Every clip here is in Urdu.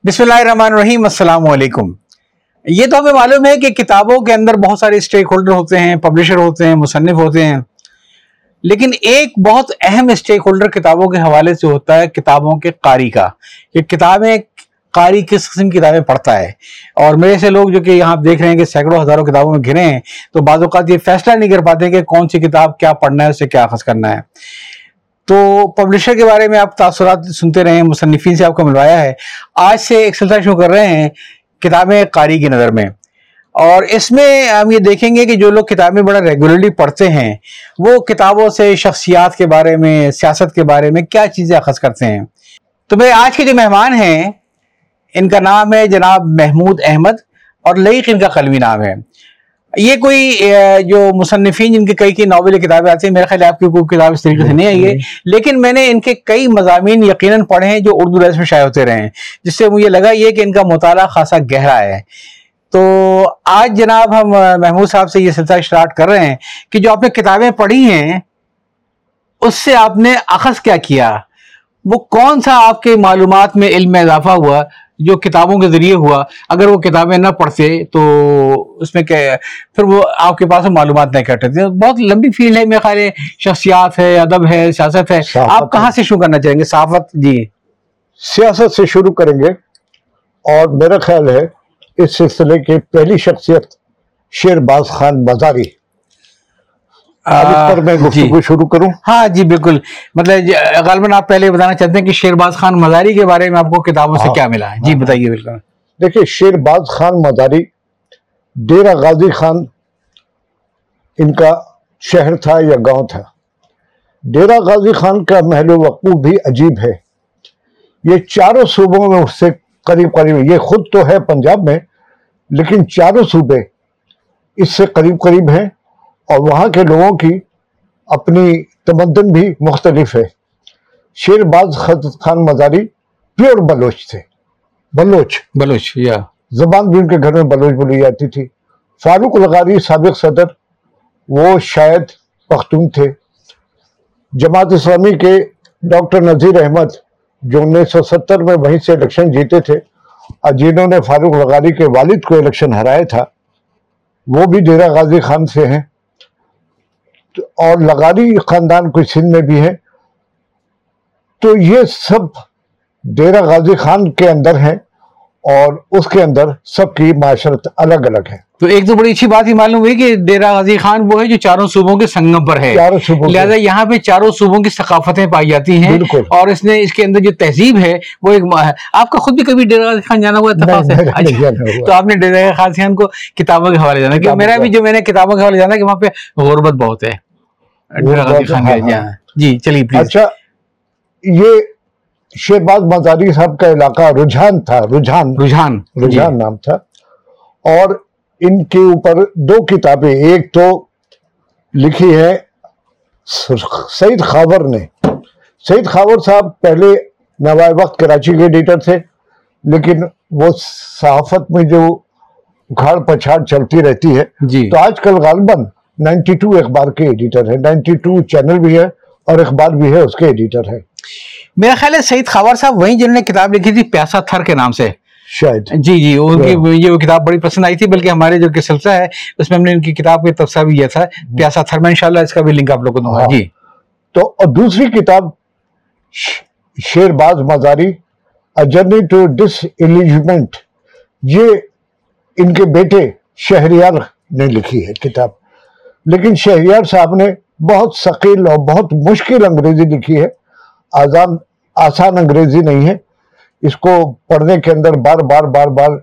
بسم اللہ الرحمن الرحیم، السلام علیکم۔ یہ تو ہمیں معلوم ہے کہ کتابوں کے اندر بہت سارے اسٹیک ہولڈر ہوتے ہیں، پبلشر ہوتے ہیں، مصنف ہوتے ہیں۔ لیکن ایک بہت اہم اسٹیک ہولڈر کتابوں کے حوالے سے ہوتا ہے، کتابوں کے قاری کا۔ کہ کتابیں قاری کس قسم کی کتابیں پڑھتا ہے؟ اور میرے سے لوگ جو کہ یہاں دیکھ رہے ہیں کہ سینکڑوں ہزاروں کتابوں میں گھرے ہیں، تو بعض اوقات یہ فیصلہ نہیں کر پاتے کہ کون سی کتاب کیا پڑھنا ہے، اسے کیا اخذ کرنا ہے۔ تو پبلشر کے بارے میں آپ تاثرات سنتے رہے ہیں مصنفین سے آپ کو ملوایا ہے۔ آج سے ایک سلسلہ شروع کر رہے ہیں کتابیں قاری کی نظر میں۔ اور اس میں ہم یہ دیکھیں گے کہ جو لوگ کتابیں بڑا ریگولرلی پڑھتے ہیں، وہ کتابوں سے شخصیات کے بارے میں، سیاست کے بارے میں کیا چیزیں اخذ کرتے ہیں۔ تو میرے آج کے جو مہمان ہیں، ان کا نام ہے جناب محمود احمد اور لئیق ان کا قلمی نام ہے۔ یہ کوئی جو مصنفین جن کے کئی کئی ناول کتابیں آتی ہیں میرے خیال آپ کی کوئی کتاب اس طریقے سے نہیں آئی ہے۔ لیکن میں نے ان کے کئی مضامین یقیناً پڑھے ہیں جو اردو ریس میں شائع ہوتے رہے ہیں جس سے مجھے لگا یہ کہ ان کا مطالعہ خاصا گہرا ہے۔ تو آج جناب ہم محمود صاحب سے یہ سلسلہ اسٹارٹ کر رہے ہیں کہ جو آپ نے کتابیں پڑھی ہیں اس سے آپ نے اخذ کیا کیا؟ وہ کون سا آپ کے معلومات میں علم میں اضافہ ہوا؟ جو کتابوں کے ذریعے ہوا اگر وہ کتابیں نہ پڑھتے تو اس میں پھر وہ آپ کے پاس معلومات نہیں کرتے تھے۔ بہت لمبی فیلڈ ہے میرے خیال ہے شخصیات ہے ادب ہے سیاست ہے۔ آپ کہاں سے شروع کرنا چاہیں گے؟ صحافت؟ جی۔ سیاست سے شروع کریں گے۔ اور میرا خیال ہے اس سلسلے کی پہلی شخصیت شیر باز خان مزاری پر میں جی۔ گفتگو شروع کروں؟ ہاں جی بالکل۔ مطلب غالباً آپ پہلے بتانا چاہتے ہیں کہ شیر باز خان مزاری کے بارے میں آپ کو کتابوں سے ہاں۔ کیا ملا؟ ہے جی بتائیے بالکل۔ دیکھیں شیر باز خان مزاری ڈیرہ غازی خان ان کا شہر تھا یا گاؤں تھا۔ ڈیرہ غازی خان کا محل وقوع بھی عجیب ہے۔ یہ چاروں صوبوں میں اس سے قریب قریب یہ خود تو ہے پنجاب میں لیکن چاروں صوبے اس سے قریب قریب ہیں۔ اور وہاں کے لوگوں کی اپنی تمدن بھی مختلف ہے۔ شیر باز خان مزاری پیور بلوچ تھے۔ بلوچ۔ بلوچ یا۔ زبان بھی ان کے گھر میں بلوچ بولی جاتی تھی۔ فاروق الغاری سابق صدر وہ شاید پختون تھے۔ جماعت اسلامی کے ڈاکٹر نذیر احمد جو انیس سو ستر میں وہیں سے الیکشن جیتے تھے اور جنہوں نے فاروق الغاری کے والد کو الیکشن ہرایا تھا وہ بھی ڈیرہ غازی خان سے ہیں۔ اور لغاری خاندان کوئی سندھ میں بھی ہے، تو یہ سب ڈیرہ غازی خان کے اندر ہیں اور اس کے اندر سب کی معاشرت الگ الگ ہے۔ تو ایک تو بڑی اچھی بات ہی معلوم ہوئی کہ ڈیرہ غازی خان وہ ہے جو چاروں صوبوں کے سنگم پر ہے لہذا یہاں پہ چاروں صوبوں کی ثقافتیں پائی جاتی ہیں۔ اور اس نے اس کے اندر جو تہذیب ہے وہ ایک ما- آپ کا خود بھی کبھی ڈیرہ غازی خان جانا ہوا نہیں، اچھا۔ تو آپ نے ڈیرہ غازی خان کو کتابوں کے حوالے جانا۔ کہ میرا۔ بھی جو میں نے کتابوں کے حوالے جانا کہ وہاں پہ غربت بہت ہے۔ ڈیرہ غازی خان ہاں، کے ہاں۔ جی چلیے پلیز اچھا یہ شہباز مزاری صاحب کا علاقہ رجحان تھا رجحان۔ رجحان جی۔ رجحان نام تھا۔ اور ان کے اوپر دو کتابیں ایک تو لکھی ہے سعید خاور نے۔ سعید خاور صاحب پہلے نوائے وقت کراچی کے ایڈیٹر تھے لیکن وہ صحافت میں جو اکھاڑ پچھاڑ چلتی رہتی ہے۔ جی۔ تو آج کل غالباً نائنٹی ٹو اخبار کے ایڈیٹر ہے نائنٹی ٹو چینل بھی ہے اور اخبار بھی ہے اس کے ایڈیٹر ہے میرا خیال ہے سعید خاور صاحب وہیں جنہوں نے کتاب لکھی تھی پیاسا تھر کے نام سے۔ شاید۔ جی جی ان کی یہ وہ کتاب بڑی پسند آئی تھی بلکہ ہمارے جو سلسلہ ہے اس میں ہم نے ان کی کتاب کا تبصرہ بھی کیا تھا پیاسا تھر میں انشاءاللہ اس کا بھی لنک آپ لوگوں کو دوں گا۔ ہاں۔ جی۔ تو اور دوسری کتاب Sher Baz Mazari journey to disillusionment یہ ان کے بیٹے شہریار نے لکھی ہے کتاب۔ لیکن شہریار صاحب نے بہت ثقیل اور بہت مشکل انگریزی لکھی ہے۔ آزان آسان انگریزی نہیں ہے۔ اس کو پڑھنے کے اندر بار بار بار بار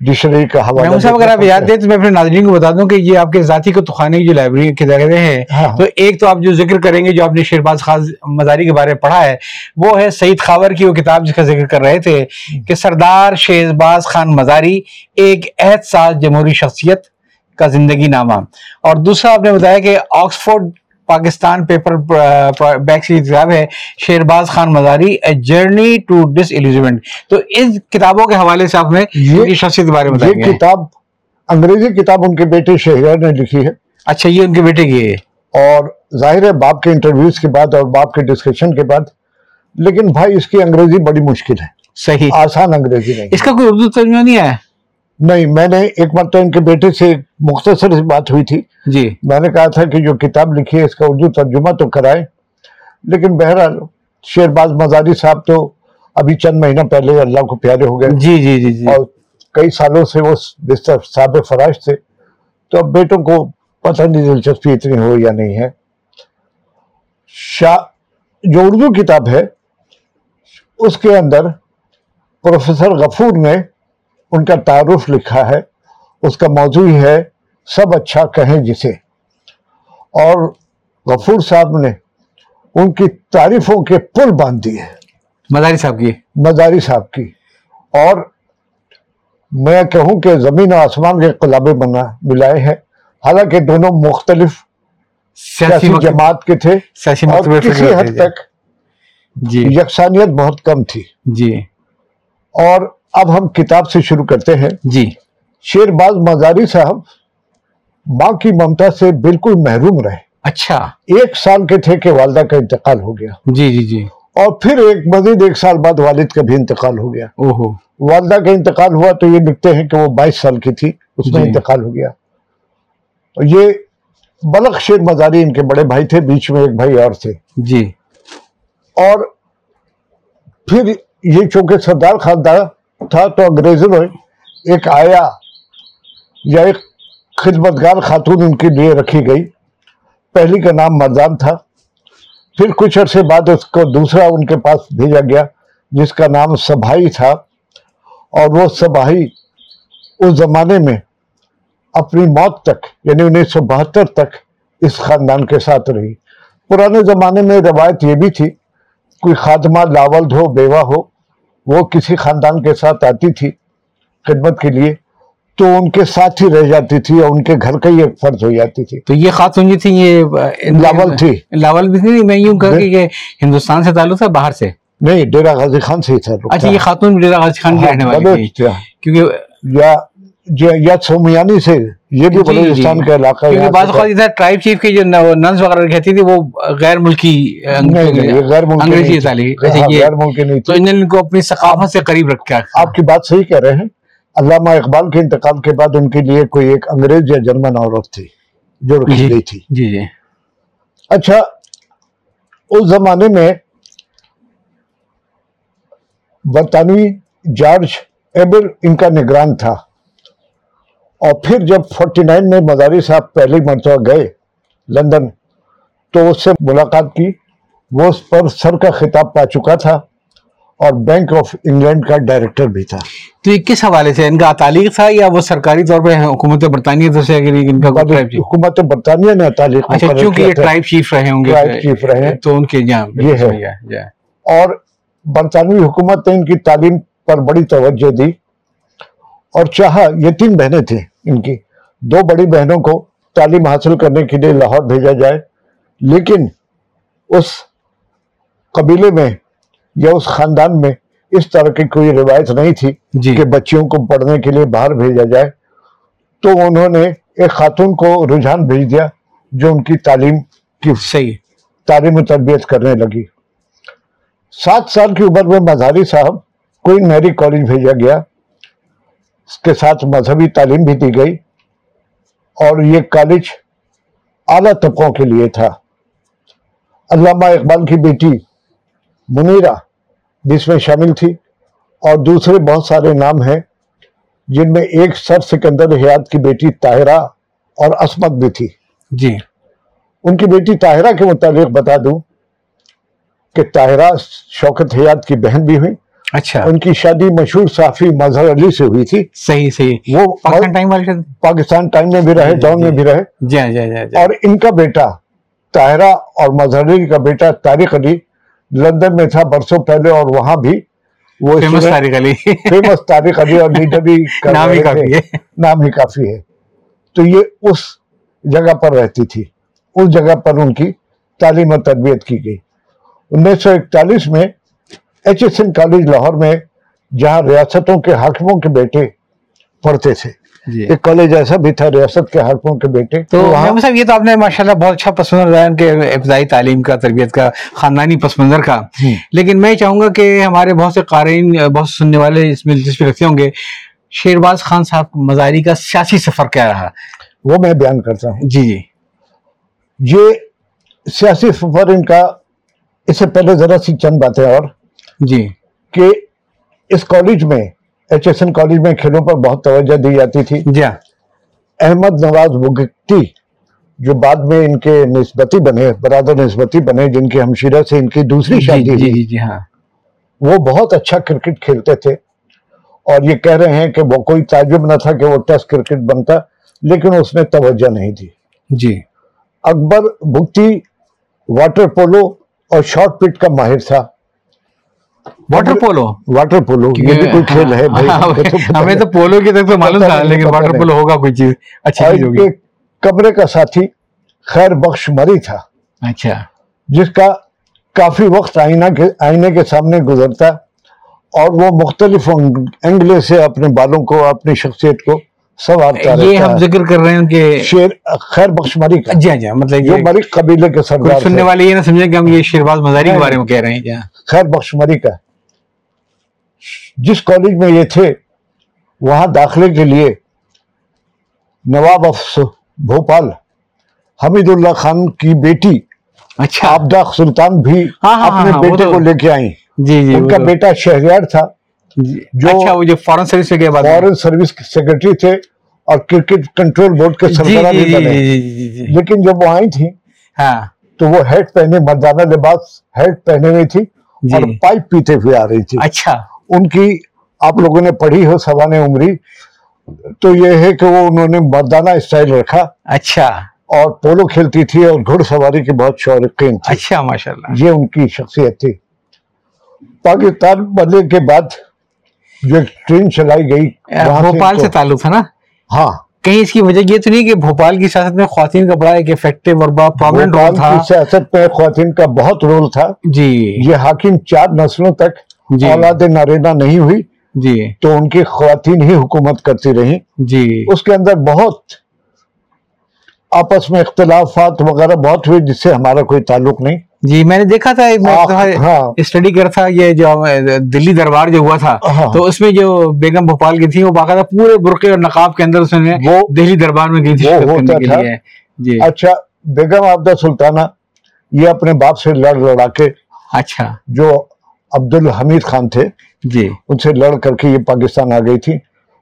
ڈکشنری کا حوالہ محمود صاحب اگر آپ یاد دیں تو میں اپنے ناظرین کو بتا دوں کہ یہ آپ کے ذاتی کتخانے کی جو لائبریری کے ذریعے ہیں ہاں۔ تو ایک تو آپ جو ذکر کریں گے جو آپ نے شیرباز خاص مزاری کے بارے میں پڑھا ہے وہ ہے سعید خاور کی وہ کتاب جس کا ذکر کر رہے تھے کہ سردار شہباز خان مزاری ایک عہد ساز جمہوری شخصیت کا زندگی نامہ۔ اور دوسرا آپ نے بتایا کہ آکسفورڈ پاکستان پیپر بیک کی کتاب ہے Sherbaz Khan Mazari journey to disillusionment تو ان کتابوں کے حوالے سے آپ نے یہ- شخصیت کے بارے میں یہ کتاب انگریزی کتاب ان کے بیٹے شہریار نے لکھی ہے۔ اچھا یہ ان کے بیٹے کی ہے۔ اور ظاہر ہے باپ کے انٹرویوز کے بعد اور باپ کے ڈسکشن کے بعد لیکن بھائی اس کی انگریزی بڑی مشکل ہے۔ صحیح۔ آسان انگریزی نہیں اس کا کوئی اردو ترجمہ نہیں آیا نہیں میں نے ایک مرتبہ ان کے بیٹے سے مختصر سی بات ہوئی تھی۔ جی۔ میں نے کہا تھا کہ جو کتاب لکھی ہے اس کا اردو ترجمہ تو کرائے لیکن بہرحال شیر باز مزاری صاحب تو ابھی چند مہینہ پہلے اللہ کو پیارے ہو گئے۔ جی جی جی جی۔ اور کئی سالوں سے وہ بستر صاحب فراش تھے۔ تو اب بیٹوں کو پتہ نہیں دلچسپی اتنی ہو یا نہیں ہے۔ شاہ جو اردو کتاب ہے اس کے اندر پروفیسر غفور نے ان کا تعارف لکھا ہے اس کا موضوع ہے سب اچھا کہیں جسے۔ اور غفور صاحب نے ان کی تعریفوں کے پل باندھ دیے۔ مداری صاحب کی۔ مزاری صاحب کی۔ اور میں کہوں کہ زمین و آسمان کے قلابے بنا ملائے ہیں۔ حالانکہ دونوں مختلف سیاسی جماعت کے تھے۔ اور کسی حد تک جی۔ یکسانیت بہت کم تھی۔ جی۔ اور اب ہم کتاب سے شروع کرتے ہیں۔ جی۔ شیر باز مزاری صاحب ماں کی ممتا سے بالکل محروم رہے۔ اچھا۔ ایک سال کے تھے کہ والدہ کا انتقال ہو گیا۔ جی جی جی۔ اور پھر ایک مزید ایک سال بعد والد کا بھی انتقال ہو گیا۔ اوہو۔ والدہ کا انتقال ہوا تو یہ لکھتے ہیں کہ وہ بائیس سال کی تھی اس میں جی۔ انتقال ہو گیا۔ اور یہ بلخ شیر مزاری ان کے بڑے بھائی تھے بیچ میں ایک بھائی اور تھے۔ جی۔ اور پھر یہ چونکہ سردار خاندان تھا تو انگریزوں نے ایک آیا یا ایک خدمتگار خاتون ان کے لیے رکھی گئی۔ پہلی کا نام مردان تھا۔ پھر کچھ عرصے بعد اس کو دوسرا ان کے پاس بھیجا گیا، جس کا نام سبھائی تھا۔ اور وہ سبھائی اس زمانے میں اپنی موت تک یعنی انیس سو بہتر تک اس خاندان کے ساتھ رہی۔ پرانے زمانے میں روایت یہ بھی تھی، کوئی خادمہ لاولد ہو، بیوہ ہو وہ کسی خاندان کے ساتھ آتی تھی خدمت کے لیے تو ان کے ساتھ ہی رہ جاتی تھی اور ان کے گھر کا ہی ایک فرض ہو جاتی تھی تو یہ خاتون جی تھی یہ لاول تھی۔ لاول بھی تھی میں یوں کہا کہ یہ ہندوستان سے تعلق تھا باہر سے نہیں ڈیرا غازی خان سے ہی تھا رکتا۔ اچھا یہ خاتون ڈیرا غازی خان کی ہاں، رہنے والی تھی تھا۔ کیونکہ یا یا- یا سومیانی سے یہ بھی جی، جی۔ بلوچستان کا علاقہ ہے بعض اوقات ادھر ٹرائب چیف کی جو ننس وغیرہ کہتی تھی وہ غیر ملکی غیر ملکی ہاں، غیر ملکی نہیں تو انہوں نے ان کو اپنی ثقافت سے قریب رکھا۔ آپ کی بات صحیح کہہ رہے ہیں۔ علامہ اقبال کے انتقال کے بعد ان کے لیے کوئی ایک انگریز یا جرمن عورت تھی جو رکھی جی گئی تھی۔ جی جی۔ اچھا اس زمانے میں برطانوی جارج ایبل ان کا نگران تھا۔ اور پھر جب فورٹی نائن میں مزاری صاحب پہلی مرتبہ گئے لندن تو اس سے ملاقات کی۔ وہ اس پر سر کا خطاب پا چکا تھا اور بینک آف انگلینڈ کا ڈائریکٹر بھی تھا۔ تو یہ کس حوالے سے ان کا تعلیق تھا یا وہ سرکاری طور پہ حکومت برطانیہ طرف سے اگر ان کا حکومت برطانیہ نے تعلیق اچھا چونکہ یہ۔ ٹرائب چیف رہے ہوں گے ٹرائب چیف رہے ہیں۔ تو ان کے جہاں یہ ہے۔ اور برطانوی حکومت نے ان کی تعلیم پر بڑی توجہ دی۔ اور چاہا یہ تین بہنیں تھیں ان کی۔ دو بڑی بہنوں کو تعلیم حاصل کرنے کے لیے لاہور بھیجا جائے لیکن اس قبیلے میں یا اس خاندان میں اس طرح کی کوئی روایت نہیں تھی جی۔ کہ بچیوں کو پڑھنے کے لیے باہر بھیجا جائے۔ تو انہوں نے ایک خاتون کو رجحان بھیج دیا جو ان کی تعلیم کی صحیح۔ تعلیم و تربیت کرنے لگی۔ سات سال کی عمر میں مزاری صاحب کوئن میری کالج بھیجا گیا۔ اس کے ساتھ مذہبی تعلیم بھی دی گئی اور یہ کالج اعلیٰ طبقوں کے لیے تھا۔ علامہ اقبال کی بیٹی منیرہ بھی اس میں شامل تھی اور دوسرے بہت سارے نام ہیں جن میں ایک سر سکندر حیات کی بیٹی طاہرہ اور عصمت بھی تھی۔ جی۔ ان کی بیٹی طاہرہ کے متعلق بتا دوں کہ طاہرہ شوکت حیات کی بہن بھی ہوئی۔ اچھا۔ ان کی شادی مشہور صحافی مظہر علی سے ہوئی تھی۔ صحیح صحیح۔ وہ پاکستان ٹائم والے پاکستان ٹائم میں بھی رہے ڈاؤن میں بھی رہے۔ جی جی جی جی۔ اور ان کا بیٹا طاہرہ اور مظہر علی کا بیٹا طارق علی لندن میں تھا برسوں پہلے اور وہاں بھی وہ فیمس تاریخ علی۔ فیمس طارق علی اور لیڈر بھی نام ہی کافی۔ ہے۔ نام ہی کافی ہے۔ تو یہ اس جگہ پر رہتی تھی۔ اس جگہ پر ان کی تعلیم و تربیت کی گئی۔ انیس سو اکتالیس میں H S N college Lahore میں جہاں ریاستوں کے حاکموں کے بیٹے پڑھتے تھے۔ جی۔ ایک کالج ایسا بھی تھا ریاست کے حلقوں کے بیٹے۔ تو صاحب یہ تو آپ نے ماشاءاللہ بہت اچھا پس منظر بیان کہ ابتدائی تعلیم کا تربیت کا خاندانی پس منظر کا۔ لیکن میں چاہوں گا کہ ہمارے بہت سے قارئین بہت سے سننے والے اس میں دلچسپی رکھتے ہوں گے۔ شیرباز خان صاحب مزاری کا سیاسی سفر کیا رہا؟ وہ میں بیان کرتا ہوں۔ جی جی۔ یہ سیاسی سفر ان کا اس سے پہلے ذرا سی چند باتیں اور۔ جی۔ کہ اس کالج میں ایچ ایس این کالج میں کھیلوں پر بہت توجہ دی جاتی تھی۔ جی ہاں۔ احمد نواز بگٹی جو بعد میں ان کے نسبتی بنے برادر نسبتی بنے جن کی ہمشیرہ سے ان کی دوسری جی شادی جی جی جی ہاں۔ وہ بہت اچھا کرکٹ کھیلتے تھے۔ اور یہ کہہ رہے ہیں کہ وہ کوئی تعجب نہ تھا کہ وہ ٹیسٹ کرکٹ بنتا لیکن اس نے توجہ نہیں دی جی۔ اکبر بگٹی واٹر پولو اور شارٹ پٹ کا ماہر تھا۔ واٹر پولو واٹر پولو یہ بھی کوئی کھیل ہے ہمیں تو۔ پولو کی تو معلوم تھا لیکن واٹر۔ پولو ہوگا کوئی چیز اچھی چیز ہوگی کمرے کا ساتھی خیر بخش مری تھا اچھا جس کا کافی وقت آئینہ کے آئینے کے سامنے گزرتا اور وہ مختلف اینگلے سے اپنے بالوں کو اپنی شخصیت کو سنوارتا یہ ہم ذکر کر رہے ہیں کہ شیر خیر بخش مری کا جی جی مطلب جو یہ مری قبیلے کے سردار سننے والے یہ نہ سمجھیں کہ ہم یہ شیرباز مزاری کے بارے میں کہہ رہے ہیں خیر بخش مری کا جس کالج میں یہ تھے وہاں داخلے کے لیے نواب افس بھوپال حمید اللہ خان کی بیٹی اچھا۔ آبدہ سلطان بھی ہاں، ہاں، اپنے ہاں، بیٹے کو لے کے آئیں۔ جی جی ان کا بیٹا شہریار تھا جی، جو- اچھا جو فورن سروس میں۔ فورن سروس سیکرٹری تھے اور کرکٹ کنٹرول بورڈ کے جی سربراہ جی بھی جی بنے لیکن جب وہ آئی تھیں ہاں۔ تو وہ ہیٹ پہنے مردانہ لباس ہیٹ پہنے ہوئی تھی۔ اور پائپ پیتے ہوئے آ رہی تھی۔ اچھا۔ ان کی آپ لوگوں نے پڑھی ہو سوان عمری۔ تو یہ ہے کہ وہ انہوں نے مردانہ اسٹائل رکھا۔ اچھا۔ اور پولو کھیلتی تھی اور گھڑ سواری کی بہت شوقین تھی۔ اچھا ماشاء اللہ یہ ان کی شخصیت تھی۔ پاکستان بننے کے بعد جو ایک ٹرین چلائی گئی بھوپال سے تعلق تھا نا؟ ہاں۔ کہیں اس کی وجہ یہ تو نہیں کہ بھوپال کی سیاست میں خواتین کا بڑا ایک افیکٹو اور بڑا پرومنٹ رول تھا۔ سیاست میں خواتین کا بہت رول تھا۔ جی۔ یہ حاکم چار نسلوں تک جی۔ اولاد نارینا نہیں ہوئی۔ جی۔ تو ان کی خواتین ہی حکومت کرتی رہیں۔ جی۔ اس کے اندر بہت آپس میں اختلافات وغیرہ بہت ہوئے جس سے ہمارا کوئی تعلق نہیں۔ جی میں نے دیکھا تھا آخ- ہاں۔ اسٹڈی کر تھا یہ جو دلی دربار جو ہوا تھا۔ تو اس میں جو بیگم بھوپال کی تھی وہ باقاعدہ پورے برقعے اور نقاب کے اندر اس نے دہلی دربار میں گئی تھی جی۔ اچھا بیگم آبدہ سلطانہ یہ اپنے باپ سے لڑ لڑا کے اچھا۔ جو عبد الحمید خان تھے جی۔ ان سے لڑ کر کے یہ پاکستان آ گئی تھی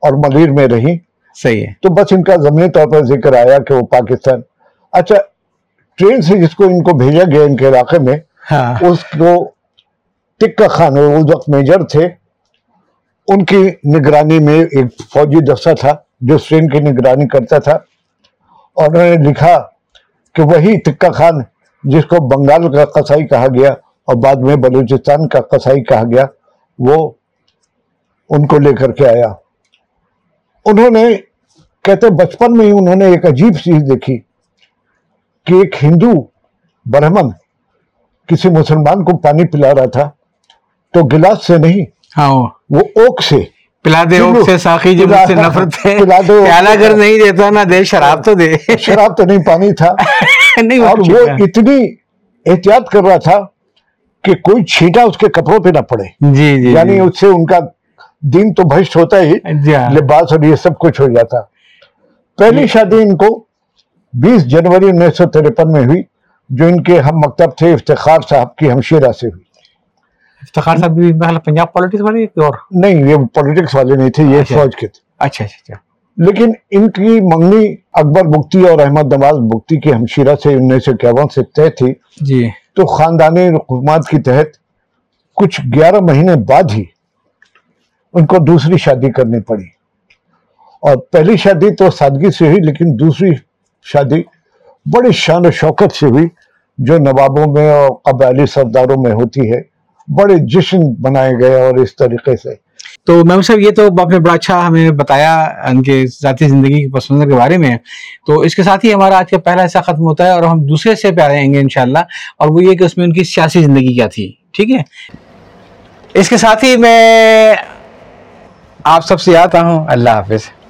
اور ملیر میں رہی۔ صحیح ہے۔ تو بس ان کا ضمنی طور پر ذکر آیا کہ وہ پاکستان۔ اچھا ٹرین سے جس کو ان کو بھیجا گیا ان کے علاقے میں ہاں۔ اس کو ٹکا خان اس وقت میجر تھے ان کی نگرانی میں ایک فوجی دستہ تھا جو اس ٹرین کی نگرانی کرتا تھا۔ اور انہوں نے لکھا کہ وہی ٹکا خان جس کو بنگال کا قصائی کہا گیا اور بعد میں بلوچستان کا قصائی کہا گیا وہ ان کو لے کر کے آیا۔ انہوں نے کہتے بچپن میں ہی انہوں نے ایک عجیب چیز دیکھی۔ کہ ایک ہندو برہمن کسی مسلمان کو پانی پلا رہا تھا تو گلاس سے نہیں ہاں۔ وہ اوک سے۔ پلا دے اوک سے ساقی جو مجھ سے پلا- نفرت ہے۔ پیالہ سے۔ اگر نہیں دیتا نہ دے شراب تو دے۔ شراب تو نہیں پانی تھا۔ اور وہ۔ اتنی احتیاط کر رہا تھا کہ کوئی چھینٹا اس کے کپڑوں پہ نہ پڑے۔ جی جی یعنی اس سے ان کا دین تو بھشت ہوتا ہی جی ہاں۔ لباس اور یہ سب کچھ ہو جاتا۔ پہلی شادی ان کو بیس جنوری انیس سو تریپن میں ہوئی جو ان کے ہم مکتب تھے افتخار صاحب کی ہمشیرہ سے ہوئی۔ افتخار صاحب بھی ہے پنجاب پالیٹکس والے اور؟ نہیں یہ پولیٹکس والے نہیں تھے یہ اچھا۔ فوج کے تھے۔ اچھا اچھا اچھا۔ لیکن ان کی منگنی اکبر بگتی اور احمد نواز بگتی کی ہمشیرہ سے انیس سو اکیاون سے طے تھی۔ جی۔ تو خاندانی رقومات کی تحت کچھ گیارہ مہینے بعد ہی ان کو دوسری شادی کرنی پڑی۔ اور پہلی شادی تو سادگی سے ہوئی لیکن دوسری شادی، بڑی شان و شوکت سے ہوئی جو نوابوں میں اور قبائلی سرداروں میں ہوتی ہے، بڑے جشن بنائے گئے اور اس طریقے سے۔ تو میم صاحب، یہ تو آپ نے بڑا اچھا ہمیں بتایا ان کے ذاتی زندگی کی پس منظر کے بارے میں۔ تو اس کے ساتھ ہی ہمارا آج کا پہلا حصہ ختم ہوتا ہے اور ہم دوسرے سے پہ آئیں گے انشاءاللہ۔ اور وہ یہ کہ اس میں ان کی سیاسی زندگی کیا تھی، ٹھیک ہے؟ اس کے ساتھ ہی میں آپ سب سے آتا ہوں۔ اللہ حافظ۔